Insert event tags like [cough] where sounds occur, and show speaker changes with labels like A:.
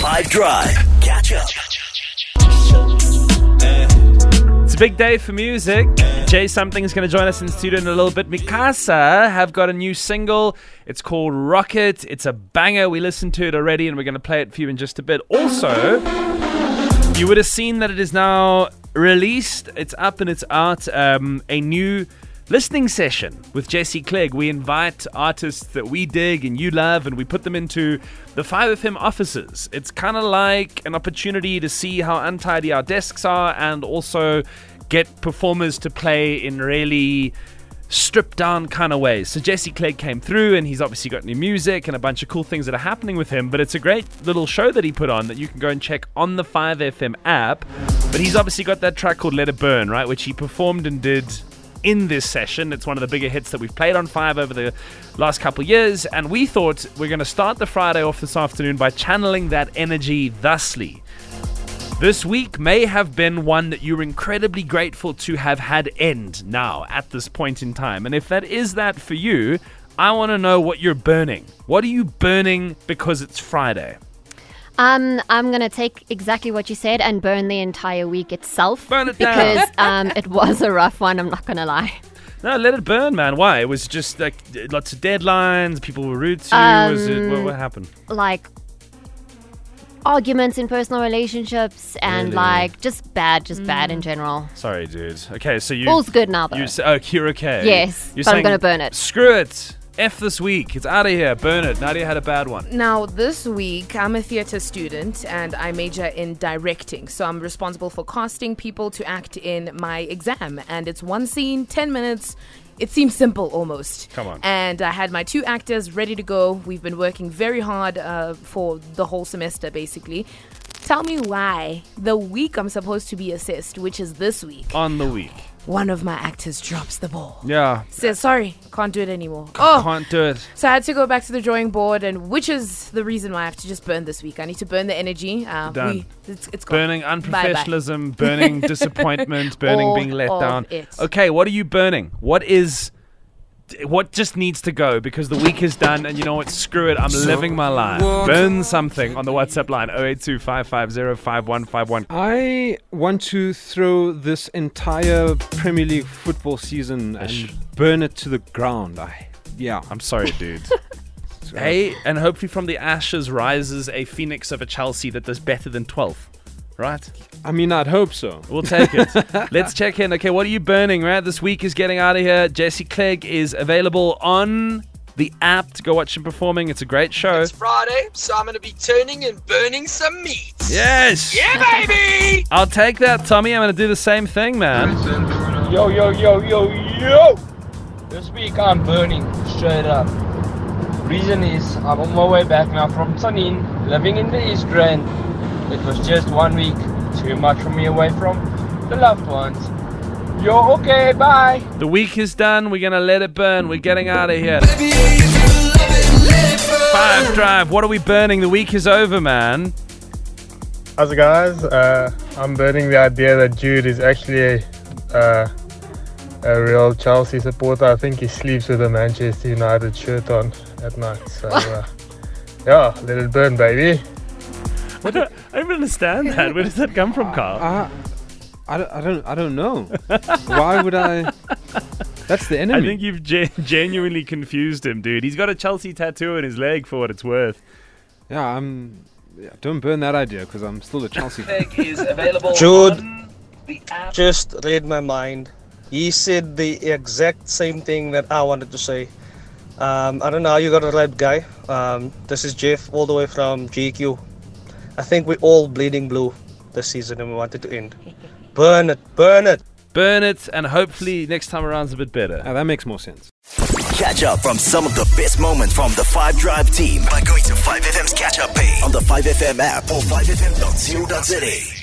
A: 5 Drive. Catch up.
B: It's a big day for music. J Something is going to join us in the studio in a little bit. Mi Casa have got a new single. It's called Rocket. It's a banger. We listened to it already and we're going to play it for you in just a bit. Also, you would have seen that it is now released. It's up and it's out. Um, a new listening session with Jesse Clegg. We invite artists that we dig and you love, and we put them into the 5FM offices. It's kind of like an opportunity to see how untidy our desks are and also get performers to play in really stripped down kind of ways. So Jesse Clegg came through and he's obviously got new music and a bunch of cool things that are happening with him, but it's a great little show that he put on that you can go and check on the 5FM app. But he's obviously got that track called Let It Burn, right, which he performed and did in this session. It's one of the bigger hits that we've played on 5 over the last couple years, and we thought we're going to start the Friday off this afternoon by channeling that energy thusly. This week may have been one that you're incredibly grateful to have had end now at this point in time. And if that is that for you, I want to know what you're burning. What are you burning because it's Friday?
C: Um, I'm gonna take exactly what you said and burn the entire week itself.
B: Burn it down.
C: because [laughs] um, it was a rough one. I'm not gonna lie.
B: No, let it burn, man. Why? It was just like lots of deadlines. People were rude to you. was it what, what happened?
C: Like arguments in personal relationships and
B: Really?
C: like just bad, just bad in general.
B: Sorry, dude. Okay, so you.
C: All's good now though.
B: You, oh, you're okay.
C: Yes,
B: You're
C: but I'm gonna burn it.
B: Screw it. F this week. It's out of here. Burn it. Nadia had a bad one.
D: Now, this week, I'm a theatre student and I major in directing. So I'm responsible for casting people to act in my exam. And it's one scene, 10 minutes. It seems simple almost.
B: Come on.
D: And I had my two actors ready to go. We've been working very hard uh, for the whole semester, basically. Tell me why the week I'm supposed to be assessed, which is this week,
B: On the week.
D: One of my actors drops the ball.
B: Yeah.
D: Says, sorry, can't do it anymore. Oh,
B: Can't do it.
D: so I had to go back to the drawing board, and which is the reason why I have to just burn this week. I need to burn the energy. Uh,
B: Done.
D: We, it's.
B: Burning
D: Bye-bye.
B: unprofessionalism, burning [laughs] disappointment, burning
D: All
B: being let down.
D: it.
B: Okay, what are you burning? What is what just needs to go because the week is done and you know what screw it I'm living my life. Burn something on the WhatsApp line 0825505151.
E: I want to throw this entire Premier League football season
B: Ish.
E: and burn it to the ground. I, yeah,
B: I'm sorry dude. [laughs] hey, and hopefully from the ashes rises a phoenix of a Chelsea that does better than 12th. Right?
E: I mean, I'd hope so.
B: We'll take it. [laughs] Let's check in. Okay, what are you burning, right? This week is getting out of here. Jesse Clegg is available on the app to go watch him performing. It's a great show.
F: It's Friday, so I'm going to be turning and burning some meat.
B: Yes!
F: Yeah, baby!
B: I'll take that, Tommy. I'm going to do the same thing, man.
G: Yo, yo, yo, yo, yo! This week I'm burning straight up. Reason is I'm on my way back now from Tzaneen, living in the East Rand. It was just one week, too much for me away from the loved ones. You're okay, bye!
B: The week is done. We're going to let it burn. We're getting out of here. Five Drive. What are we burning? The week is over, man.
H: How's it, guys? Uh, I'm burning the idea that Jude is actually a, uh, a real Chelsea supporter. I think he sleeps with a Manchester United shirt on at night. So, uh, yeah, let it burn, baby.
B: What do- I don't understand that. Where does that come from, Carl?
E: Uh, I, don't, I don't, I don't know. Why would I? That's the enemy.
B: I think you've ge- genuinely confused him, dude. He's got a Chelsea tattoo on his leg for what it's worth.
E: yeah, I'm. Yeah, don't burn that idea because I'm still a Chelsea fan.
B: is available
F: Jude. Just read my mind. He said the exact same thing that I wanted to say. Um, I don't know how you got a right guy. Um, this is Jeff, all the way from GQ. I think we're all bleeding blue this season and we wanted to end. Burn it, burn it.
B: Burn it, and hopefully next time around's a bit better.
E: Ah, that makes more sense.
A: Catch up from some of the best moments from the 5 Drive team by going to 5FM's catch up page on the 5FM app or 5FM.co.za.